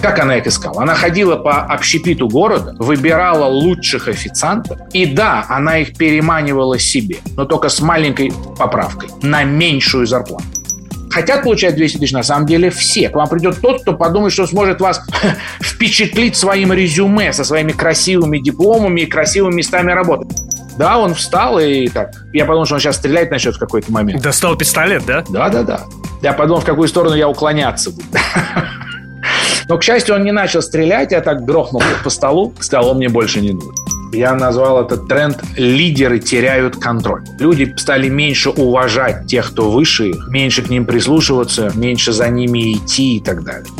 Как она их искала? Она ходила по общепиту города, выбирала лучших официантов, и да, она их переманивала себе, но только с маленькой поправкой на меньшую зарплату хотят получать 200 тысяч, на самом деле все. К вам придет тот, кто подумает, что сможет вас впечатлить своим резюме, со своими красивыми дипломами и красивыми местами работы. Да, он встал и так. Я подумал, что он сейчас стрелять начнет в какой-то момент. Достал пистолет, да? Да, да, да. Я подумал, в какую сторону я уклоняться буду. Но, к счастью, он не начал стрелять, я так грохнул по столу, сказал, он мне больше не нужен. Я назвал этот тренд «лидеры теряют контроль». Люди стали меньше уважать тех, кто выше их, меньше к ним прислушиваться, меньше за ними идти и так далее.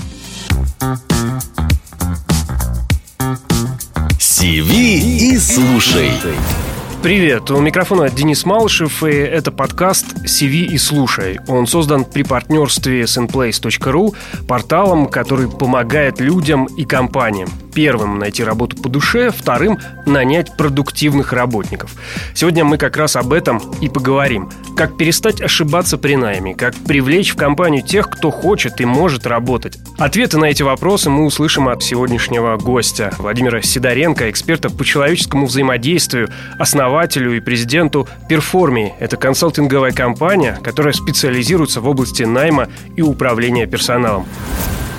Сиви и слушай. Привет, у микрофона Денис Малышев, и это подкаст «Сиви и слушай». Он создан при партнерстве с inplace.ru, порталом, который помогает людям и компаниям – Первым найти работу по душе, вторым нанять продуктивных работников. Сегодня мы как раз об этом и поговорим. Как перестать ошибаться при найме, как привлечь в компанию тех, кто хочет и может работать. Ответы на эти вопросы мы услышим от сегодняшнего гостя Владимира Сидоренко, эксперта по человеческому взаимодействию, основателю и президенту Перформи. Это консалтинговая компания, которая специализируется в области найма и управления персоналом.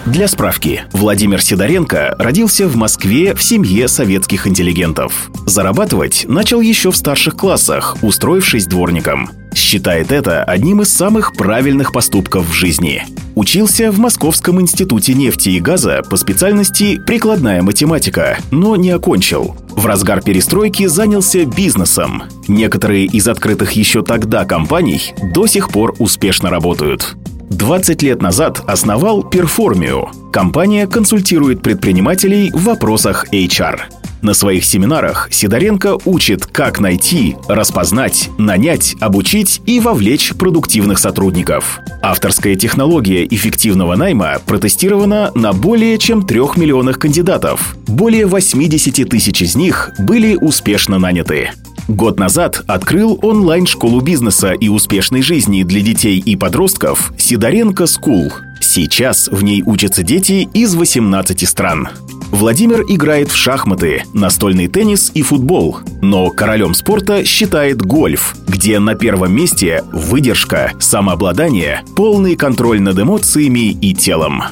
Для справки, Владимир Сидоренко родился в Москве в семье советских интеллигентов. Зарабатывать начал еще в старших классах, устроившись дворником. Считает это одним из самых правильных поступков в жизни. Учился в Московском институте нефти и газа по специальности прикладная математика, но не окончил. В разгар перестройки занялся бизнесом. Некоторые из открытых еще тогда компаний до сих пор успешно работают. 20 лет назад основал Performia. Компания консультирует предпринимателей в вопросах HR. На своих семинарах Сидоренко учит, как найти, распознать, нанять, обучить и вовлечь продуктивных сотрудников. Авторская технология эффективного найма протестирована на более чем трех миллионах кандидатов. Более 80 тысяч из них были успешно наняты. Год назад открыл онлайн-школу бизнеса и успешной жизни для детей и подростков «Сидоренко School». Сейчас в ней учатся дети из 18 стран. Владимир играет в шахматы, настольный теннис и футбол, но королем спорта считает гольф, где на первом месте выдержка, самообладание, полный контроль над эмоциями и телом.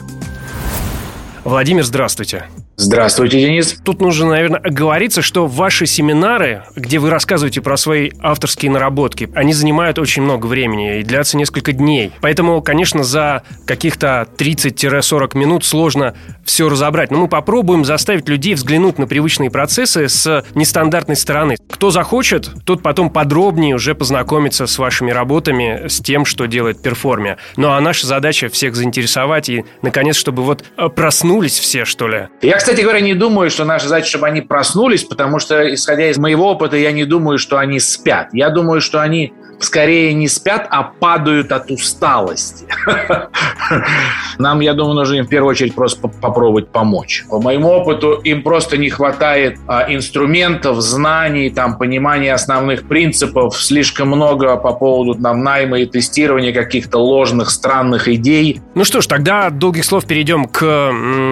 Владимир, здравствуйте. Здравствуйте, Денис. Тут нужно, наверное, оговориться, что ваши семинары, где вы рассказываете про свои авторские наработки, они занимают очень много времени и длятся несколько дней. Поэтому, конечно, за каких-то 30-40 минут сложно все разобрать. Но мы попробуем заставить людей взглянуть на привычные процессы с нестандартной стороны. Кто захочет, тот потом подробнее уже познакомится с вашими работами, с тем, что делает перформия. Ну а наша задача всех заинтересовать и, наконец, чтобы вот э, проснулись все, что ли. Я, кстати говоря, не думаю, что наша задача, чтобы они проснулись, потому что, исходя из моего опыта, я не думаю, что они спят. Я думаю, что они скорее не спят, а падают от усталости. Нам, я думаю, нужно им в первую очередь просто попробовать помочь. По моему опыту, им просто не хватает а, инструментов, знаний, там, понимания основных принципов. Слишком много по поводу нам найма и тестирования каких-то ложных, странных идей. Ну что ж, тогда от долгих слов перейдем к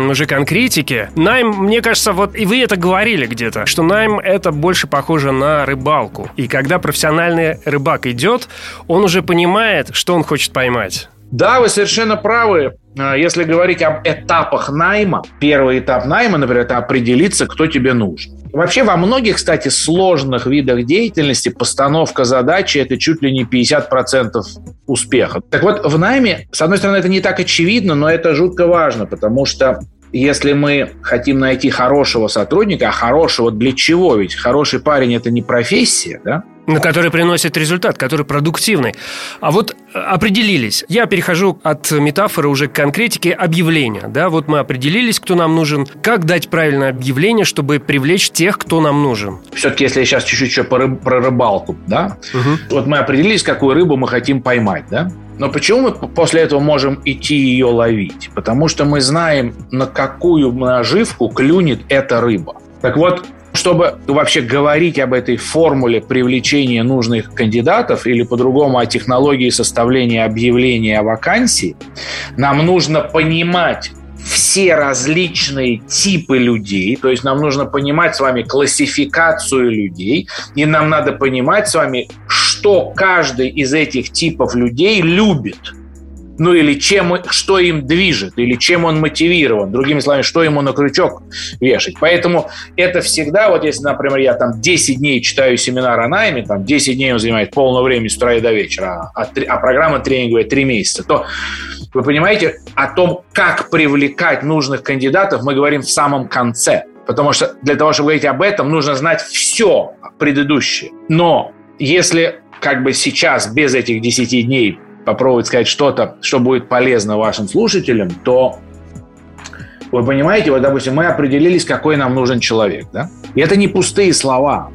уже конкретике. Найм, мне кажется, вот и вы это говорили где-то, что найм это больше похоже на рыбалку. И когда профессиональный рыбак идет, он уже понимает, что он хочет поймать. Да, вы совершенно правы. А, если говорить об этапах найма, первый этап найма, например, это определиться, кто тебе нужен. Вообще во многих, кстати, сложных видах деятельности постановка задачи – это чуть ли не 50% успеха. Так вот, в найме, с одной стороны, это не так очевидно, но это жутко важно, потому что если мы хотим найти хорошего сотрудника, а хорошего для чего? Ведь хороший парень – это не профессия, да? На который приносит результат, который продуктивный. А вот э, определились. Я перехожу от метафоры уже к конкретике объявления. Да, вот мы определились, кто нам нужен. Как дать правильное объявление, чтобы привлечь тех, кто нам нужен? Все-таки, если я сейчас чуть-чуть еще про, про рыбалку, да? Угу. Вот мы определились, какую рыбу мы хотим поймать, да? Но почему мы после этого можем идти ее ловить? Потому что мы знаем, на какую наживку клюнет эта рыба. Так вот, чтобы вообще говорить об этой формуле привлечения нужных кандидатов или по-другому о технологии составления объявления о вакансии, нам нужно понимать все различные типы людей, то есть нам нужно понимать с вами классификацию людей, и нам надо понимать с вами, что каждый из этих типов людей любит – ну или чем, что им движет, или чем он мотивирован. Другими словами, что ему на крючок вешать. Поэтому это всегда, вот если, например, я там 10 дней читаю семинар о найме, там 10 дней он занимает полное время с утра и до вечера, а, а программа тренинговая 3 месяца, то вы понимаете, о том, как привлекать нужных кандидатов, мы говорим в самом конце. Потому что для того, чтобы говорить об этом, нужно знать все предыдущее. Но если как бы сейчас без этих 10 дней попробовать сказать что-то, что будет полезно вашим слушателям, то вы понимаете, вот, допустим, мы определились, какой нам нужен человек, да? И это не пустые слова.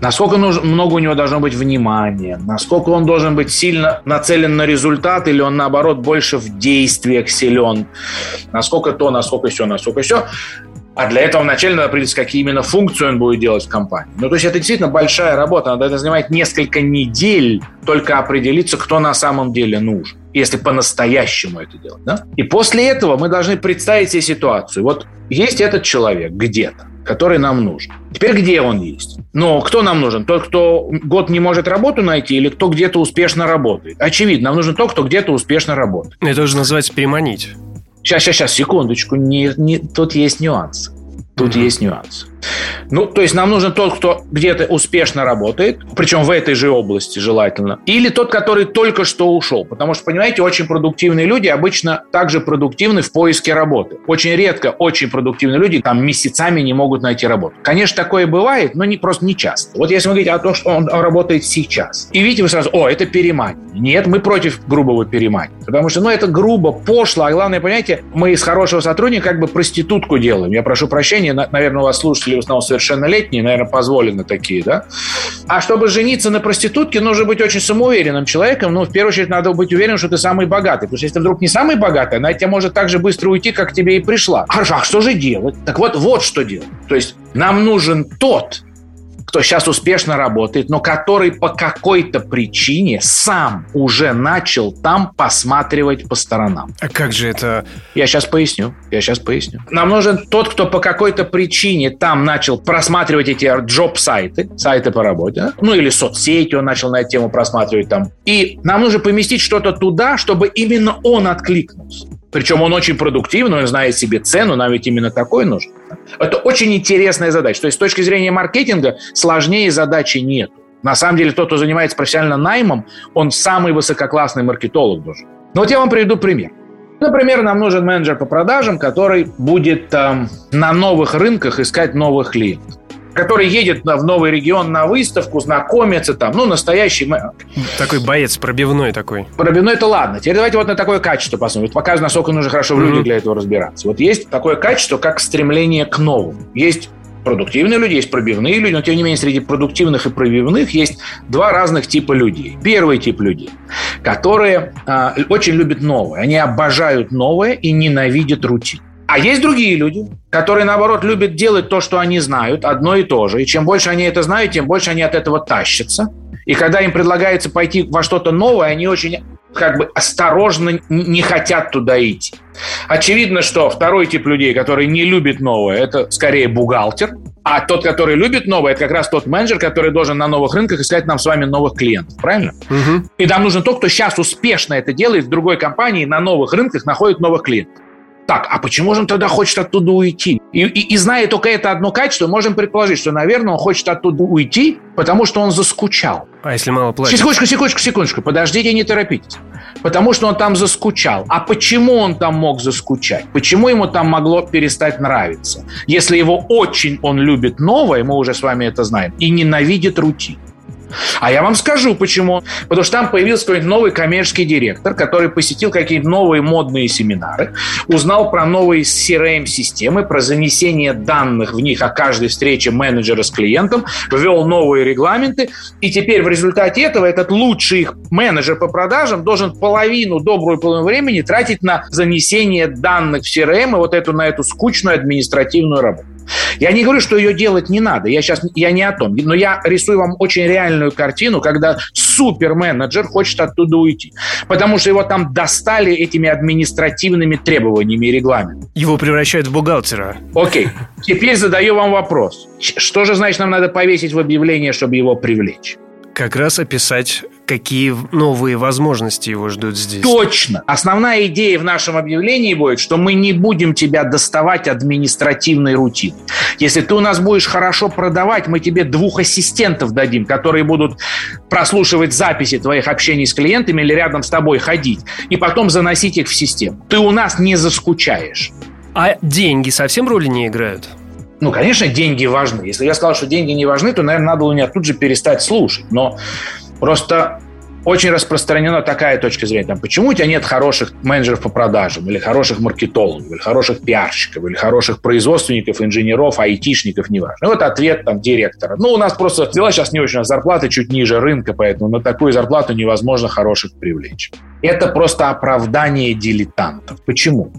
Насколько нужно, много у него должно быть внимания, насколько он должен быть сильно нацелен на результат, или он, наоборот, больше в действиях силен, насколько то, насколько все, насколько все. А для этого вначале надо определить, какие именно функции он будет делать в компании. Ну, то есть это действительно большая работа. Надо это занимать несколько недель только определиться, кто на самом деле нужен если по-настоящему это делать. Да? И после этого мы должны представить себе ситуацию. Вот есть этот человек где-то, который нам нужен. Теперь где он есть? Но кто нам нужен? Тот, кто год не может работу найти, или кто где-то успешно работает? Очевидно, нам нужен тот, кто где-то успешно работает. Это уже называется переманить. Сейчас, сейчас, сейчас, секундочку. Не, не, тут есть нюанс. Тут mm-hmm. есть нюанс. Ну, то есть нам нужен тот, кто где-то успешно работает, причем в этой же области желательно, или тот, который только что ушел. Потому что, понимаете, очень продуктивные люди обычно также продуктивны в поиске работы. Очень редко очень продуктивные люди там месяцами не могут найти работу. Конечно, такое бывает, но не, просто не часто. Вот если мы говорим о том, что он работает сейчас, и видите вы сразу, о, это переманивание. Нет, мы против грубого переманивания. Потому что, ну, это грубо, пошло, а главное, понимаете, мы из хорошего сотрудника как бы проститутку делаем. Я прошу прощения, наверное, у вас слушатели в основном совершеннолетние, наверное, позволены такие, да? А чтобы жениться на проститутке, нужно быть очень самоуверенным человеком. Ну, в первую очередь, надо быть уверенным, что ты самый богатый. Потому что если ты вдруг не самый богатый, она тебя может так же быстро уйти, как тебе и пришла. Хорошо, а что же делать? Так вот, вот что делать. То есть нам нужен тот, кто сейчас успешно работает, но который по какой-то причине сам уже начал там посматривать по сторонам. А как же это? Я сейчас поясню. Я сейчас поясню. Нам нужен тот, кто по какой-то причине там начал просматривать эти джоб-сайты, сайты по работе, ну или соцсети он начал на эту тему просматривать там. И нам нужно поместить что-то туда, чтобы именно он откликнулся. Причем он очень продуктивный, он знает себе цену, нам ведь именно такой нужен. Это очень интересная задача. То есть с точки зрения маркетинга сложнее задачи нет. На самом деле тот, кто занимается профессионально наймом, он самый высококлассный маркетолог должен. Но вот я вам приведу пример. Например, нам нужен менеджер по продажам, который будет э, на новых рынках искать новых клиентов который едет в новый регион на выставку, знакомится там, ну, настоящий... Такой боец, пробивной такой. Пробивной это ладно. Теперь давайте вот на такое качество посмотрим. Показывает, насколько нужно хорошо в людях mm-hmm. для этого разбираться. Вот есть такое качество, как стремление к новому. Есть продуктивные люди, есть пробивные люди, но тем не менее среди продуктивных и пробивных есть два разных типа людей. Первый тип людей, которые э, очень любят новое, они обожают новое и ненавидят рутину. А есть другие люди, которые, наоборот, любят делать то, что они знают, одно и то же. И чем больше они это знают, тем больше они от этого тащатся. И когда им предлагается пойти во что-то новое, они очень как бы осторожно не хотят туда идти. Очевидно, что второй тип людей, который не любит новое, это скорее бухгалтер, а тот, который любит новое, это как раз тот менеджер, который должен на новых рынках искать нам с вами новых клиентов, правильно? Угу. И нам нужен тот, кто сейчас успешно это делает в другой компании, на новых рынках находит новых клиентов. Так, а почему же он тогда хочет оттуда уйти? И, и, и зная только это одно качество, можем предположить, что, наверное, он хочет оттуда уйти, потому что он заскучал. А если мало платит? Секундочку, секундочку, секундочку. Подождите, не торопитесь. Потому что он там заскучал. А почему он там мог заскучать? Почему ему там могло перестать нравиться? Если его очень он любит новое, мы уже с вами это знаем, и ненавидит рутину. А я вам скажу, почему. Потому что там появился какой-нибудь новый коммерческий директор, который посетил какие-то новые модные семинары, узнал про новые CRM-системы, про занесение данных в них о каждой встрече менеджера с клиентом, ввел новые регламенты, и теперь в результате этого этот лучший их менеджер по продажам должен половину, добрую половину времени тратить на занесение данных в CRM и вот эту, на эту скучную административную работу. Я не говорю, что ее делать не надо. Я сейчас я не о том. Но я рисую вам очень реальную картину, когда суперменеджер хочет оттуда уйти. Потому что его там достали этими административными требованиями и регламентом. Его превращают в бухгалтера. Окей. Теперь задаю вам вопрос. Что же значит нам надо повесить в объявление, чтобы его привлечь? Как раз описать какие новые возможности его ждут здесь. Точно. Основная идея в нашем объявлении будет, что мы не будем тебя доставать административной рутиной. Если ты у нас будешь хорошо продавать, мы тебе двух ассистентов дадим, которые будут прослушивать записи твоих общений с клиентами или рядом с тобой ходить, и потом заносить их в систему. Ты у нас не заскучаешь. А деньги совсем роли не играют? Ну, конечно, деньги важны. Если я сказал, что деньги не важны, то, наверное, надо у меня тут же перестать слушать. Но Просто очень распространена такая точка зрения. Там, почему у тебя нет хороших менеджеров по продажам, или хороших маркетологов, или хороших пиарщиков, или хороших производственников, инженеров, айтишников, неважно. И вот ответ там директора. Ну, у нас просто дела сейчас не очень, зарплаты чуть ниже рынка, поэтому на такую зарплату невозможно хороших привлечь. Это просто оправдание дилетантов. Почему?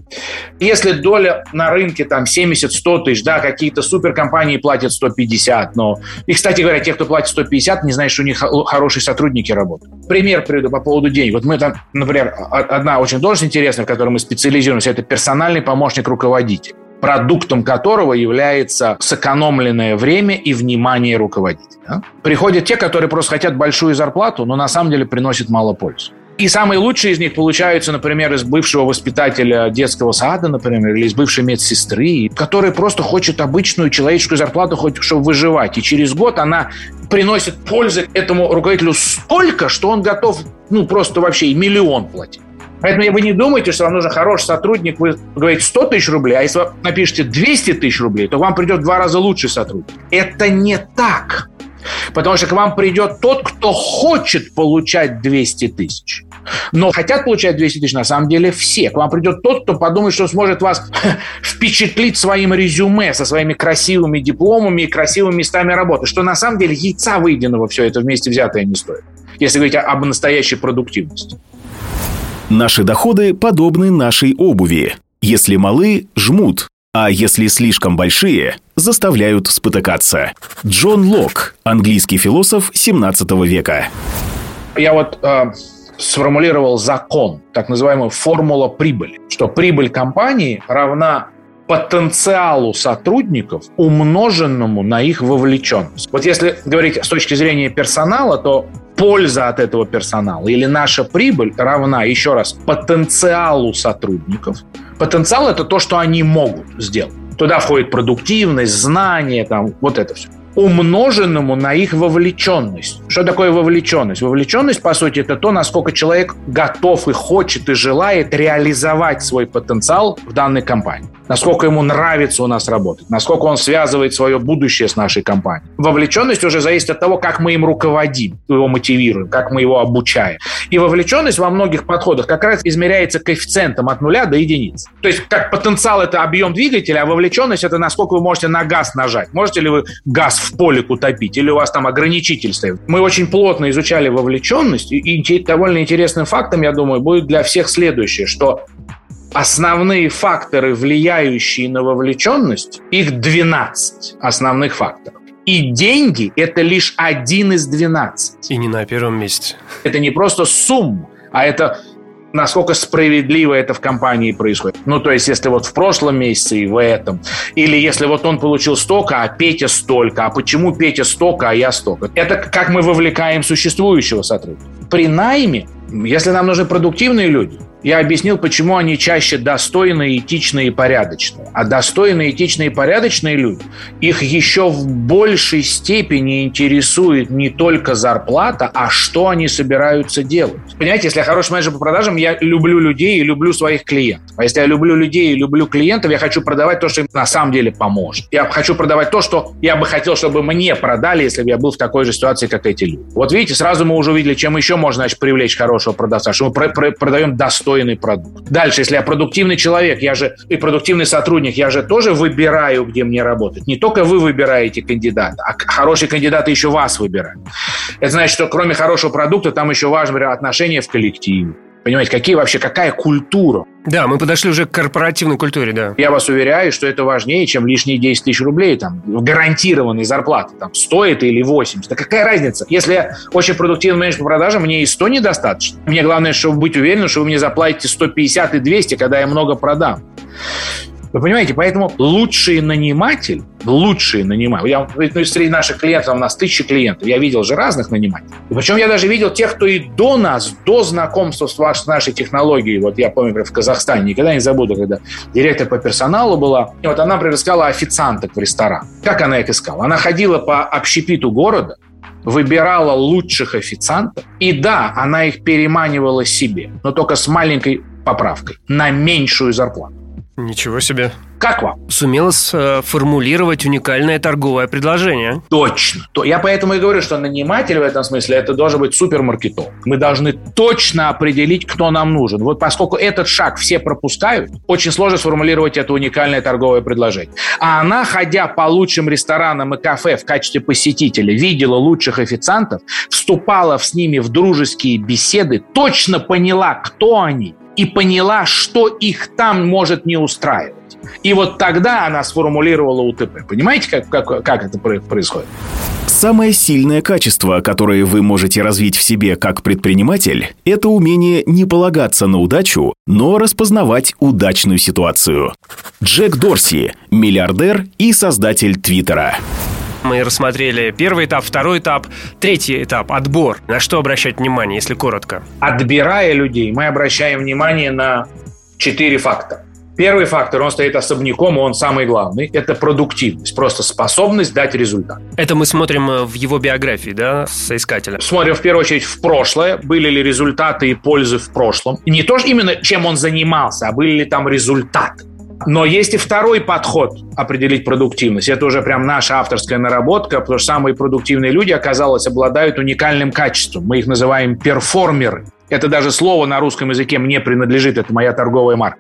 Если доля на рынке там 70-100 тысяч, да, какие-то суперкомпании платят 150, но... И, кстати говоря, те, кто платит 150, не знают, что у них хорошие сотрудники работают. Пример приведу по поводу денег. Вот мы там, например, одна очень должность интересная, в которой мы специализируемся, это персональный помощник руководителя продуктом которого является сэкономленное время и внимание руководителя. Приходят те, которые просто хотят большую зарплату, но на самом деле приносят мало пользы. И самые лучшие из них получаются, например, из бывшего воспитателя детского сада, например, или из бывшей медсестры, который просто хочет обычную человеческую зарплату, хоть чтобы выживать. И через год она приносит пользы этому руководителю столько, что он готов, ну, просто вообще и миллион платить. Поэтому вы не думайте, что вам нужен хороший сотрудник, вы говорите 100 тысяч рублей, а если вы напишете 200 тысяч рублей, то вам придет в два раза лучший сотрудник. Это не так. Потому что к вам придет тот, кто хочет получать 200 тысяч. Но хотят получать 200 тысяч на самом деле все. К вам придет тот, кто подумает, что сможет вас впечатлить своим резюме, со своими красивыми дипломами и красивыми местами работы, что на самом деле яйца выеденного все это вместе взятое не стоит, если говорить об настоящей продуктивности. Наши доходы подобны нашей обуви. Если малы – жмут, а если слишком большие – заставляют спотыкаться. Джон Лок, английский философ 17 века. Я вот э, сформулировал закон, так называемую формула прибыли, что прибыль компании равна потенциалу сотрудников, умноженному на их вовлеченность. Вот если говорить с точки зрения персонала, то польза от этого персонала или наша прибыль равна, еще раз, потенциалу сотрудников. Потенциал – это то, что они могут сделать. Туда входит продуктивность, знание, там, вот это все умноженному на их вовлеченность. Что такое вовлеченность? Вовлеченность, по сути, это то, насколько человек готов и хочет и желает реализовать свой потенциал в данной компании насколько ему нравится у нас работать, насколько он связывает свое будущее с нашей компанией. Вовлеченность уже зависит от того, как мы им руководим, его мотивируем, как мы его обучаем. И вовлеченность во многих подходах как раз измеряется коэффициентом от нуля до единицы. То есть как потенциал – это объем двигателя, а вовлеченность – это насколько вы можете на газ нажать. Можете ли вы газ в полик утопить, или у вас там ограничитель стоит. Мы очень плотно изучали вовлеченность, и довольно интересным фактом, я думаю, будет для всех следующее, что основные факторы, влияющие на вовлеченность, их 12 основных факторов. И деньги – это лишь один из 12. И не на первом месте. Это не просто сумма, а это насколько справедливо это в компании происходит. Ну, то есть, если вот в прошлом месяце и в этом, или если вот он получил столько, а Петя столько, а почему Петя столько, а я столько. Это как мы вовлекаем существующего сотрудника. При найме, если нам нужны продуктивные люди, я объяснил, почему они чаще достойные, этичные и порядочные. А достойные, этичные и порядочные люди, их еще в большей степени интересует не только зарплата, а что они собираются делать. Понимаете, если я хороший менеджер по продажам, я люблю людей и люблю своих клиентов. А если я люблю людей и люблю клиентов, я хочу продавать то, что им на самом деле поможет. Я хочу продавать то, что я бы хотел, чтобы мне продали, если бы я был в такой же ситуации, как эти люди. Вот видите, сразу мы уже увидели, чем еще можно значит, привлечь хорошего продавца, что мы про- про- продаем достойно достойный продукт. Дальше, если я продуктивный человек, я же и продуктивный сотрудник, я же тоже выбираю, где мне работать. Не только вы выбираете кандидата, а хорошие кандидаты еще вас выбирают. Это значит, что кроме хорошего продукта, там еще важно отношения в коллективе Понимаете, какие вообще, какая культура? Да, мы подошли уже к корпоративной культуре, да. Я вас уверяю, что это важнее, чем лишние 10 тысяч рублей, там, гарантированной зарплаты, там, 100 это или 80. Да какая разница? Если я очень продуктивный менеджер по продажам, мне и 100 недостаточно. Мне главное, чтобы быть уверенным, что вы мне заплатите 150 и 200, когда я много продам. Вы понимаете, поэтому лучший наниматель, лучший наниматель, я, ну, среди наших клиентов, у нас тысячи клиентов, я видел же разных нанимателей. И причем я даже видел тех, кто и до нас, до знакомства с вашей, нашей технологией, вот я помню, в Казахстане, никогда не забуду, когда директор по персоналу была, и вот она, например, искала официанток в ресторан. Как она их искала? Она ходила по общепиту города, выбирала лучших официантов, и да, она их переманивала себе, но только с маленькой поправкой, на меньшую зарплату. Ничего себе. Как вам? Сумела сформулировать уникальное торговое предложение. Точно. Я поэтому и говорю, что наниматель в этом смысле это должен быть супермаркетолог. Мы должны точно определить, кто нам нужен. Вот поскольку этот шаг все пропускают, очень сложно сформулировать это уникальное торговое предложение. А она, ходя по лучшим ресторанам и кафе в качестве посетителя, видела лучших официантов, вступала с ними в дружеские беседы, точно поняла, кто они, и поняла, что их там может не устраивать. И вот тогда она сформулировала УТП. Понимаете, как, как, как это происходит? Самое сильное качество, которое вы можете развить в себе как предприниматель, это умение не полагаться на удачу, но распознавать удачную ситуацию. Джек Дорси, миллиардер и создатель Твиттера. Мы рассмотрели первый этап, второй этап, третий этап – отбор. На что обращать внимание, если коротко? Отбирая людей, мы обращаем внимание на четыре фактора. Первый фактор, он стоит особняком, он самый главный. Это продуктивность, просто способность дать результат. Это мы смотрим э, в его биографии, да, соискателя? Смотрим в первую очередь в прошлое, были ли результаты и пользы в прошлом. Не то, именно чем он занимался, а были ли там результаты. Но есть и второй подход определить продуктивность. Это уже прям наша авторская наработка, потому что самые продуктивные люди, оказалось, обладают уникальным качеством. Мы их называем перформеры. Это даже слово на русском языке мне принадлежит, это моя торговая марка.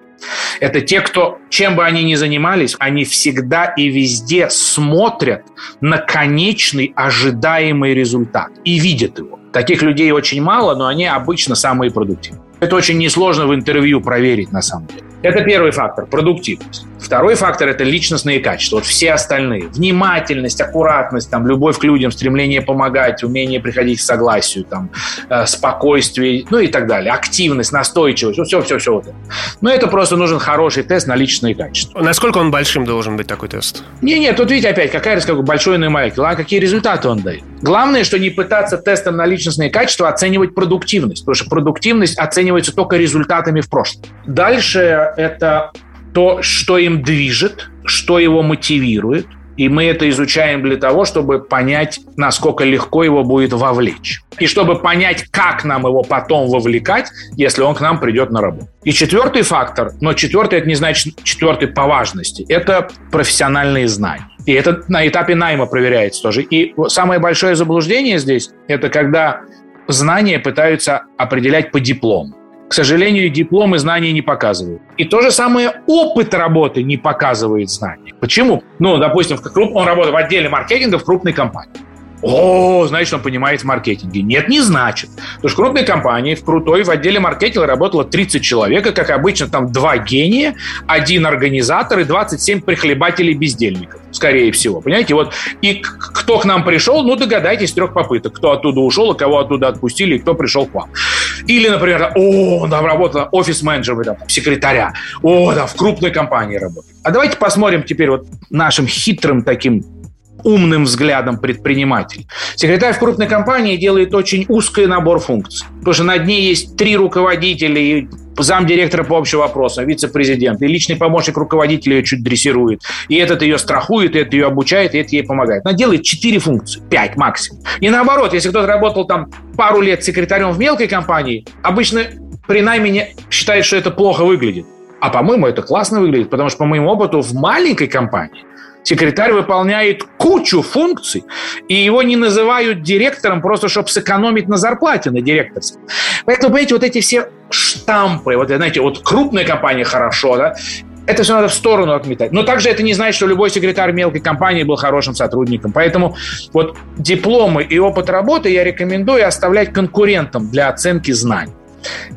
Это те, кто, чем бы они ни занимались, они всегда и везде смотрят на конечный ожидаемый результат и видят его. Таких людей очень мало, но они обычно самые продуктивные. Это очень несложно в интервью проверить на самом деле. Это первый фактор – продуктивность. Второй фактор – это личностные качества. Вот все остальные. Внимательность, аккуратность, там, любовь к людям, стремление помогать, умение приходить к согласию, там, э, спокойствие, ну и так далее. Активность, настойчивость, все, все, все. Вот это. Но это просто нужен хороший тест на личные качества. Насколько он большим должен быть такой тест? Не-не, тут видите опять, какая разница, большой на молекулы, а какие результаты он дает. Главное, что не пытаться тестом на личностные качества оценивать продуктивность, потому что продуктивность оценивается только результатами в прошлом. Дальше это то, что им движет, что его мотивирует. И мы это изучаем для того, чтобы понять, насколько легко его будет вовлечь. И чтобы понять, как нам его потом вовлекать, если он к нам придет на работу. И четвертый фактор, но четвертый это не значит четвертый по важности, это профессиональные знания. И это на этапе найма проверяется тоже. И самое большое заблуждение здесь – это когда знания пытаются определять по диплому. К сожалению, дипломы знаний не показывают. И то же самое опыт работы не показывает знаний. Почему? Ну, допустим, он работает в отделе маркетинга в крупной компании. О, значит, он понимает в маркетинге. Нет, не значит. Потому что в крупной компании, в крутой, в отделе маркетинга работало 30 человек, и, как обычно, там два гения, один организатор и 27 прихлебателей-бездельников, скорее всего. Понимаете? Вот, и кто к нам пришел, ну, догадайтесь, трех попыток. Кто оттуда ушел, и кого оттуда отпустили, и кто пришел к вам. Или, например, о, там работал офис-менеджером, там, секретаря. О, да, в крупной компании работает. А давайте посмотрим теперь вот нашим хитрым таким умным взглядом предприниматель. Секретарь в крупной компании делает очень узкий набор функций. Потому что над ней есть три руководителя и замдиректора по общим вопросам, вице-президент, и личный помощник руководителя ее чуть дрессирует. И этот ее страхует, и это ее обучает, и это ей помогает. Она делает четыре функции, пять максимум. И наоборот, если кто-то работал там пару лет секретарем в мелкой компании, обычно при найме считает, что это плохо выглядит. А по-моему, это классно выглядит, потому что по моему опыту в маленькой компании Секретарь выполняет кучу функций, и его не называют директором просто, чтобы сэкономить на зарплате на директорской. Поэтому, понимаете, вот эти все штампы, вот, знаете, вот крупная компания хорошо, да, это все надо в сторону отметать. Но также это не значит, что любой секретарь мелкой компании был хорошим сотрудником. Поэтому вот дипломы и опыт работы я рекомендую оставлять конкурентам для оценки знаний.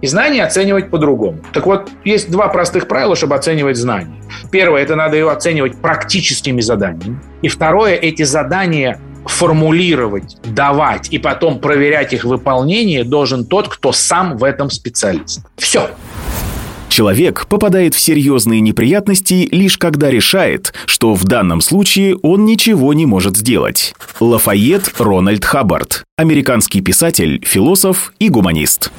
И знания оценивать по-другому. Так вот, есть два простых правила, чтобы оценивать знания. Первое, это надо его оценивать практическими заданиями. И второе, эти задания формулировать, давать и потом проверять их выполнение должен тот, кто сам в этом специалист. Все. Человек попадает в серьезные неприятности лишь когда решает, что в данном случае он ничего не может сделать. Лафайет Рональд Хаббард. Американский писатель, философ и гуманист.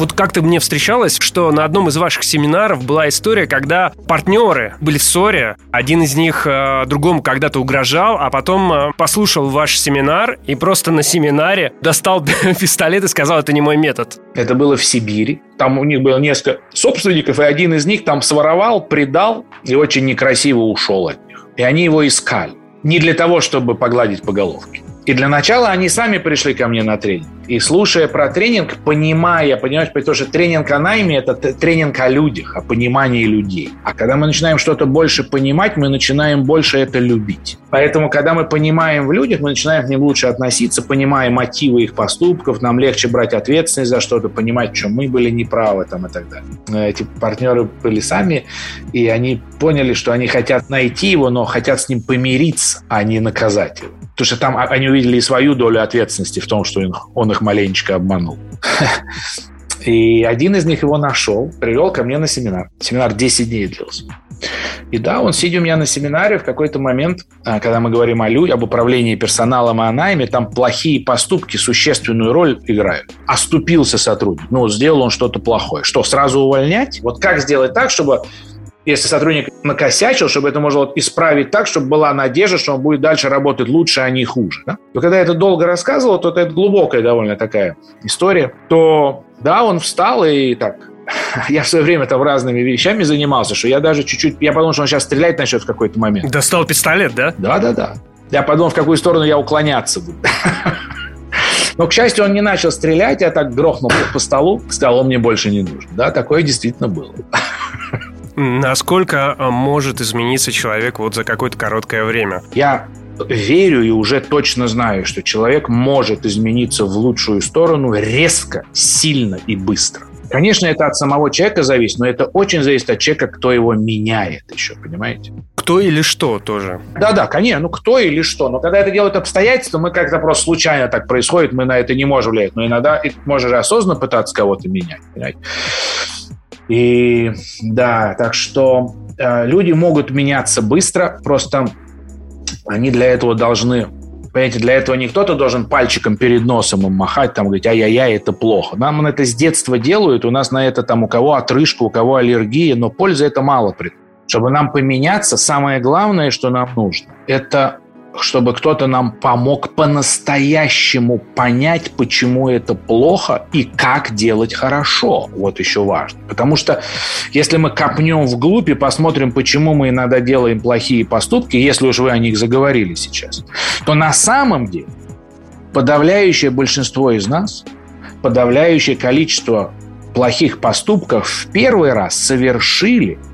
Вот как-то мне встречалось, что на одном из ваших семинаров была история, когда партнеры были в ссоре, один из них э, другому когда-то угрожал, а потом э, послушал ваш семинар и просто на семинаре достал пистолет и сказал, это не мой метод. Это было в Сибири. Там у них было несколько собственников, и один из них там своровал, предал и очень некрасиво ушел от них. И они его искали. Не для того, чтобы погладить по головке. И для начала они сами пришли ко мне на тренинг. И слушая про тренинг, понимая, понимаешь, потому что тренинг о найме – это тренинг о людях, о понимании людей. А когда мы начинаем что-то больше понимать, мы начинаем больше это любить. Поэтому, когда мы понимаем в людях, мы начинаем к ним лучше относиться, понимая мотивы их поступков, нам легче брать ответственность за что-то, понимать, что мы были неправы там, и так далее. Эти партнеры были сами, и они поняли, что они хотят найти его, но хотят с ним помириться, а не наказать его. Потому что там они увидели и свою долю ответственности в том, что он их их маленечко обманул. И один из них его нашел, привел ко мне на семинар. Семинар 10 дней длился. И да, он, сидя у меня на семинаре, в какой-то момент, а, когда мы говорим о людях, об управлении персоналом и о найме, там плохие поступки существенную роль играют. Оступился сотрудник. Ну, сделал он что-то плохое. Что, сразу увольнять? Вот как сделать так, чтобы если сотрудник накосячил, чтобы это можно вот исправить так, чтобы была надежда, что он будет дальше работать лучше, а не хуже. Да? Но когда я это долго рассказывал, то это глубокая довольно такая история, то да, он встал и так я в свое время там разными вещами занимался, что я даже чуть-чуть... Я подумал, что он сейчас стрелять начнет в какой-то момент. Достал пистолет, да? Да-да-да. Я подумал, в какую сторону я уклоняться буду. Но, к счастью, он не начал стрелять, я так грохнул по столу, сказал, он мне больше не нужен. Да, такое действительно было. Насколько а, может измениться человек вот за какое-то короткое время? Я верю и уже точно знаю, что человек может измениться в лучшую сторону резко, сильно и быстро. Конечно, это от самого человека зависит, но это очень зависит от человека, кто его меняет еще, понимаете? Кто или что тоже. Да-да, конечно, ну кто или что. Но когда это делают обстоятельства, мы как-то просто случайно так происходит, мы на это не можем влиять. Но иногда можешь осознанно пытаться кого-то менять, понимаете? И да, так что э, люди могут меняться быстро, просто они для этого должны Понимаете, для этого не кто-то должен пальчиком перед носом им махать, там, говорить, ай-яй-яй, это плохо. Нам это с детства делают, у нас на это там у кого отрыжка, у кого аллергия, но пользы это мало. Чтобы нам поменяться, самое главное, что нам нужно, это чтобы кто-то нам помог по-настоящему понять, почему это плохо и как делать хорошо. Вот еще важно. Потому что если мы копнем вглубь и посмотрим, почему мы иногда делаем плохие поступки, если уж вы о них заговорили сейчас, то на самом деле подавляющее большинство из нас, подавляющее количество плохих поступков в первый раз совершили –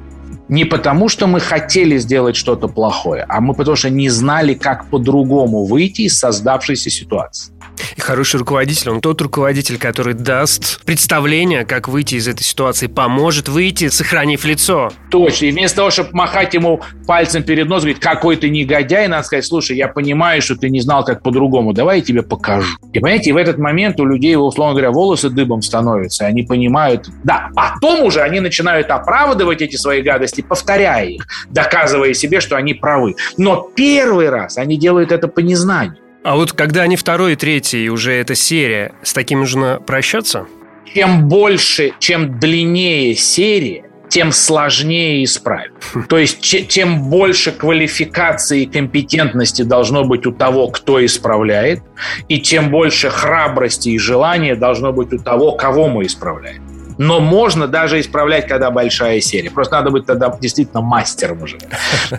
не потому, что мы хотели сделать что-то плохое, а мы потому что не знали, как по-другому выйти из создавшейся ситуации. И хороший руководитель, он тот руководитель, который даст представление, как выйти из этой ситуации, поможет выйти, сохранив лицо. Точно. И вместо того, чтобы махать ему пальцем перед носом, говорить, какой ты негодяй, надо сказать, слушай, я понимаю, что ты не знал, как по-другому, давай я тебе покажу. И понимаете, в этот момент у людей, условно говоря, волосы дыбом становятся, они понимают, да, потом уже они начинают оправдывать эти свои гадости, повторяя их, доказывая себе, что они правы. Но первый раз они делают это по незнанию. А вот когда они второй и третий, уже эта серия, с таким нужно прощаться? Чем больше, чем длиннее серия, тем сложнее исправить. То есть, тем больше квалификации и компетентности должно быть у того, кто исправляет, и тем больше храбрости и желания должно быть у того, кого мы исправляем. Но можно даже исправлять, когда большая серия. Просто надо быть тогда действительно мастером уже.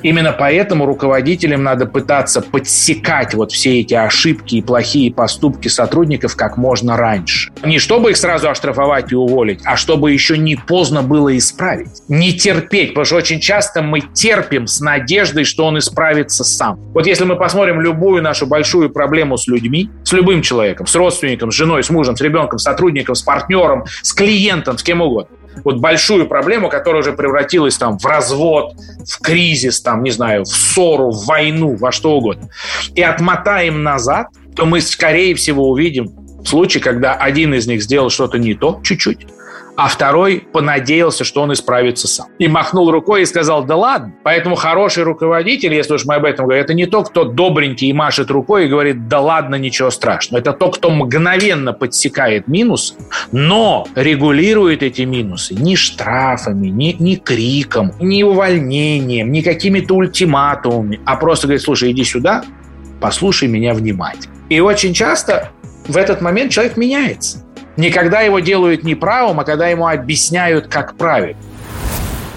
Именно поэтому руководителям надо пытаться подсекать вот все эти ошибки и плохие поступки сотрудников как можно раньше. Не чтобы их сразу оштрафовать и уволить, а чтобы еще не поздно было исправить. Не терпеть, потому что очень часто мы терпим с надеждой, что он исправится сам. Вот если мы посмотрим любую нашу большую проблему с людьми, с любым человеком, с родственником, с женой, с мужем, с ребенком, с сотрудником, с партнером, с клиентом, с кем угодно, вот большую проблему, которая уже превратилась там в развод, в кризис, там, не знаю, в ссору, в войну, во что угодно, и отмотаем назад, то мы, скорее всего, увидим случай, когда один из них сделал что-то не то чуть-чуть, а второй понадеялся, что он исправится сам. И махнул рукой и сказал, да ладно. Поэтому хороший руководитель, если уж мы об этом говорим, это не тот, кто добренький и машет рукой и говорит, да ладно, ничего страшного. Это тот, кто мгновенно подсекает минусы, но регулирует эти минусы ни штрафами, ни, ни криком, ни увольнением, ни какими-то ультиматумами, а просто говорит, слушай, иди сюда, послушай меня внимательно. И очень часто в этот момент человек меняется. Не когда его делают неправым, а когда ему объясняют, как править.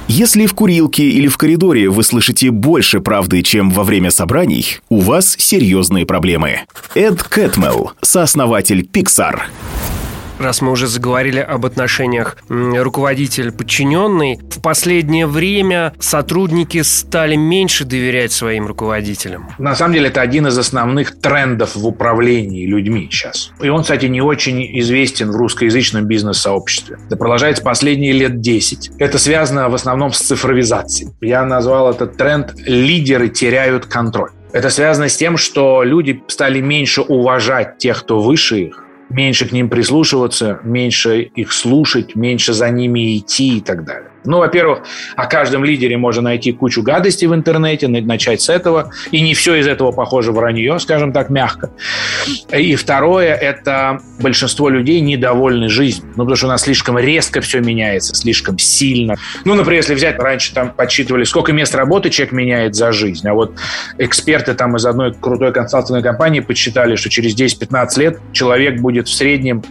Если в курилке или в коридоре вы слышите больше правды, чем во время собраний, у вас серьезные проблемы. Эд Кэтмелл, сооснователь Pixar раз мы уже заговорили об отношениях руководитель-подчиненный, в последнее время сотрудники стали меньше доверять своим руководителям. На самом деле это один из основных трендов в управлении людьми сейчас. И он, кстати, не очень известен в русскоязычном бизнес-сообществе. Это продолжается последние лет 10. Это связано в основном с цифровизацией. Я назвал этот тренд «лидеры теряют контроль». Это связано с тем, что люди стали меньше уважать тех, кто выше их, меньше к ним прислушиваться, меньше их слушать, меньше за ними идти и так далее. Ну, во-первых, о каждом лидере можно найти кучу гадостей в интернете, начать с этого. И не все из этого похоже вранье, скажем так, мягко. И второе, это большинство людей недовольны жизнью. Ну, потому что у нас слишком резко все меняется, слишком сильно. Ну, например, если взять, раньше там подсчитывали, сколько мест работы человек меняет за жизнь. А вот эксперты там из одной крутой консалтинговой компании подсчитали, что через 10-15 лет человек будет в среднем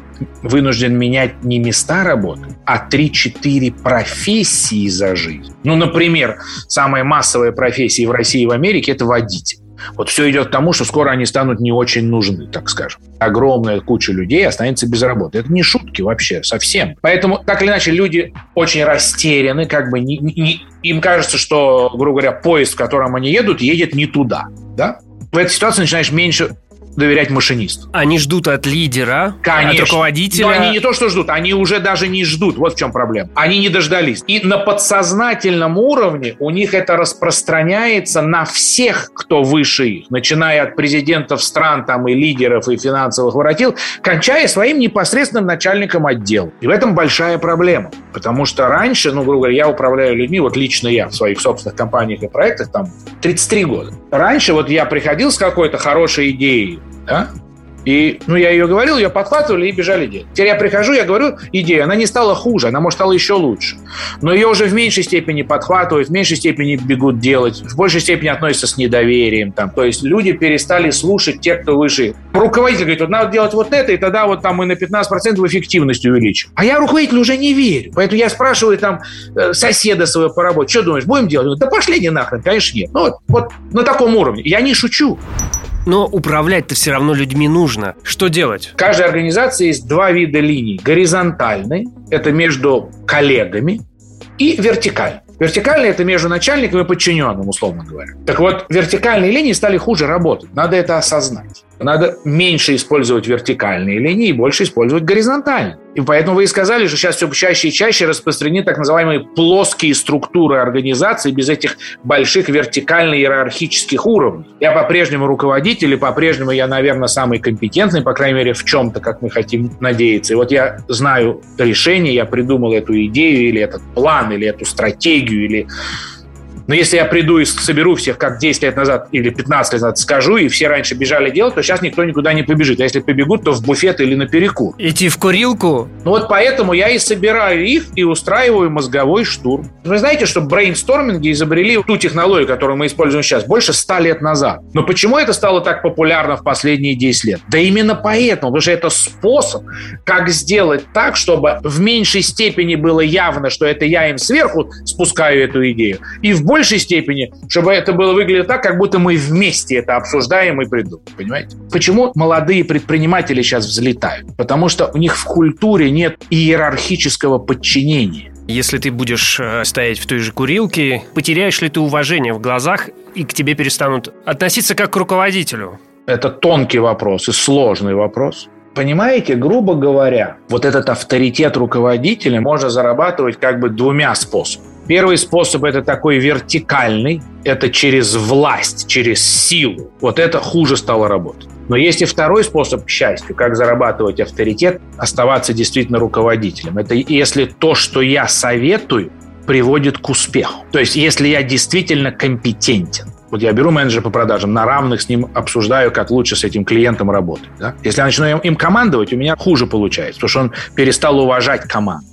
вынужден менять не места работы, а 3-4 профессии за жизнь. Ну, например, самая массовая профессия в России и в Америке – это водитель. Вот все идет к тому, что скоро они станут не очень нужны, так скажем. Огромная куча людей останется без работы. Это не шутки вообще, совсем. Поэтому, так или иначе, люди очень растеряны, как бы не, не, им кажется, что, грубо говоря, поезд, в котором они едут, едет не туда. Да? В этой ситуации начинаешь меньше доверять машинисту. Они ждут от лидера, Конечно. от руководителя. Но они не то, что ждут, они уже даже не ждут. Вот в чем проблема. Они не дождались. И на подсознательном уровне у них это распространяется на всех, кто выше их, начиная от президентов стран там и лидеров, и финансовых воротил, кончая своим непосредственным начальником отдела. И в этом большая проблема. Потому что раньше, ну, грубо говоря, я управляю людьми, вот лично я в своих собственных компаниях и проектах, там, 33 года. Раньше вот я приходил с какой-то хорошей идеей, да? И, ну, я ее говорил, ее подхватывали и бежали делать. Теперь я прихожу, я говорю идея, она не стала хуже, она, может, стала еще лучше. Но ее уже в меньшей степени подхватывают, в меньшей степени бегут делать, в большей степени относятся с недоверием. Там. То есть люди перестали слушать тех, кто выше. Руководитель говорит, вот надо делать вот это, и тогда вот там мы на 15% эффективность увеличим. А я руководителю уже не верю. Поэтому я спрашиваю там э, соседа своего по работе, что думаешь, будем делать? Да пошли не нахрен, конечно, нет. Ну, вот, вот на таком уровне. Я не шучу. Но управлять-то все равно людьми нужно. Что делать? В каждой организации есть два вида линий. Горизонтальный – это между коллегами, и вертикальный. Вертикальный – это между начальником и подчиненным, условно говоря. Так вот, вертикальные линии стали хуже работать. Надо это осознать. Надо меньше использовать вертикальные линии и больше использовать горизонтальные. И поэтому вы и сказали, что сейчас все чаще и чаще распространены так называемые плоские структуры организации без этих больших вертикально-иерархических уровней. Я по-прежнему руководитель, и по-прежнему я, наверное, самый компетентный, по крайней мере, в чем-то, как мы хотим надеяться. И вот я знаю решение, я придумал эту идею или этот план, или эту стратегию, или Но если я приду и соберу всех, как 10 лет назад или 15 лет назад скажу, и все раньше бежали делать, то сейчас никто никуда не побежит. А если побегут, то в буфет или на перекур. Идти в курилку? Ну вот поэтому я и собираю их и устраиваю мозговой штурм. Вы знаете, что брейнсторминги изобрели ту технологию, которую мы используем сейчас, больше 100 лет назад. Но почему это стало так популярно в последние 10 лет? Да именно поэтому, потому что это способ, как сделать так, чтобы в меньшей степени было явно, что это я им сверху спускаю эту идею, и в большей степени, чтобы это было выглядеть так, как будто мы вместе это обсуждаем и придумаем. Понимаете? Почему молодые предприниматели сейчас взлетают? Потому что у них в культуре нет иерархического подчинения. Если ты будешь э, стоять в той же курилке, потеряешь ли ты уважение в глазах и к тебе перестанут относиться как к руководителю? Это тонкий вопрос и сложный вопрос. Понимаете, грубо говоря, вот этот авторитет руководителя можно зарабатывать как бы двумя способами. Первый способ это такой вертикальный, это через власть, через силу. Вот это хуже стало работать. Но есть и второй способ, к счастью, как зарабатывать авторитет, оставаться действительно руководителем. Это если то, что я советую, приводит к успеху. То есть, если я действительно компетентен. Вот я беру менеджера по продажам, на равных с ним обсуждаю, как лучше с этим клиентом работать. Да? Если я начну им командовать, у меня хуже получается, потому что он перестал уважать команду.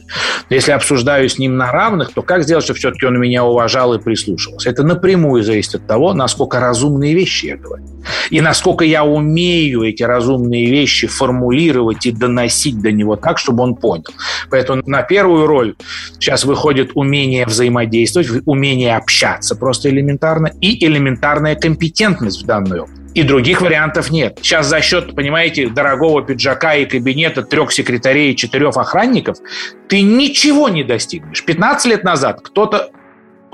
Если обсуждаю с ним на равных, то как сделать, чтобы все-таки он меня уважал и прислушивался? Это напрямую зависит от того, насколько разумные вещи я говорю. И насколько я умею эти разумные вещи формулировать и доносить до него так, чтобы он понял. Поэтому на первую роль сейчас выходит умение взаимодействовать, умение общаться просто элементарно и элементарная компетентность в данной области. И других вариантов нет. Сейчас за счет, понимаете, дорогого пиджака и кабинета трех секретарей и четырех охранников ты ничего не достигнешь. 15 лет назад кто-то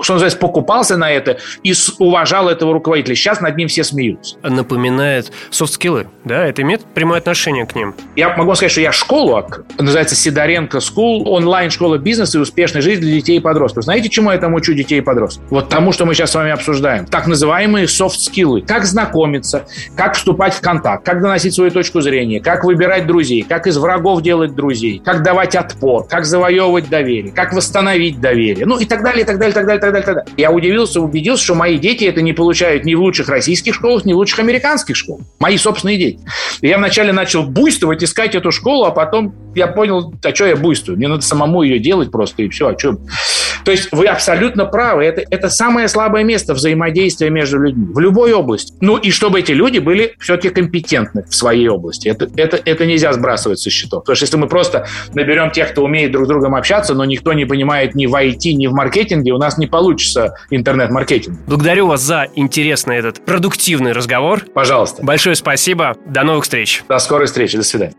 что называется, покупался на это и уважал этого руководителя. Сейчас над ним все смеются. Напоминает софт-скиллы, да? Это имеет прямое отношение к ним. Я могу сказать, что я школу открыл. Называется Сидоренко School, онлайн-школа бизнеса и успешной жизни для детей и подростков. Знаете, чему я там учу детей и подростков? Вот тому, что мы сейчас с вами обсуждаем. Так называемые софт-скиллы. Как знакомиться, как вступать в контакт, как доносить свою точку зрения, как выбирать друзей, как из врагов делать друзей, как давать отпор, как завоевывать доверие, как восстановить доверие. Ну и так далее, и так далее, и так далее, и так далее, так. Я удивился, убедился, что мои дети это не получают ни в лучших российских школах, ни в лучших американских школах. Мои собственные дети. Я вначале начал буйствовать, искать эту школу, а потом я понял, а что я буйствую? Мне надо самому ее делать просто, и все. А что? То есть вы абсолютно правы. Это, это самое слабое место взаимодействия между людьми в любой области. Ну и чтобы эти люди были все-таки компетентны в своей области. Это, это, это нельзя сбрасывать со счетов. Потому что если мы просто наберем тех, кто умеет друг с другом общаться, но никто не понимает ни в IT, ни в маркетинге, у нас не получится интернет-маркетинг. Благодарю вас за интересный этот продуктивный разговор. Пожалуйста. Большое спасибо. До новых встреч. До скорой встречи. До свидания.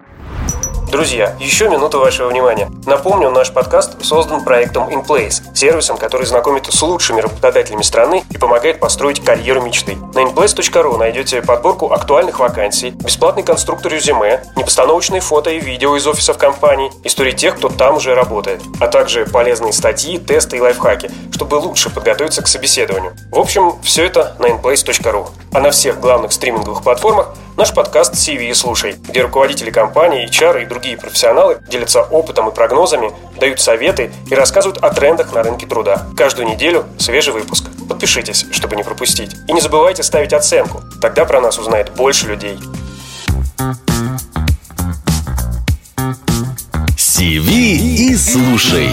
Друзья, еще минуту вашего внимания. Напомню, наш подкаст создан проектом InPlace, сервисом, который знакомит с лучшими работодателями страны и помогает построить карьеру мечты. На inplace.ru найдете подборку актуальных вакансий, бесплатный конструктор резюме, непостановочные фото и видео из офисов компаний, истории тех, кто там уже работает, а также полезные статьи, тесты и лайфхаки, чтобы лучше подготовиться к собеседованию. В общем, все это на inplace.ru. А на всех главных стриминговых платформах наш подкаст CV «Слушай», где руководители компании, HR и другие профессионалы делятся опытом и прогнозами, дают советы и рассказывают о трендах на рынке труда. Каждую неделю свежий выпуск. Подпишитесь, чтобы не пропустить. И не забывайте ставить оценку, тогда про нас узнает больше людей. CV и слушай.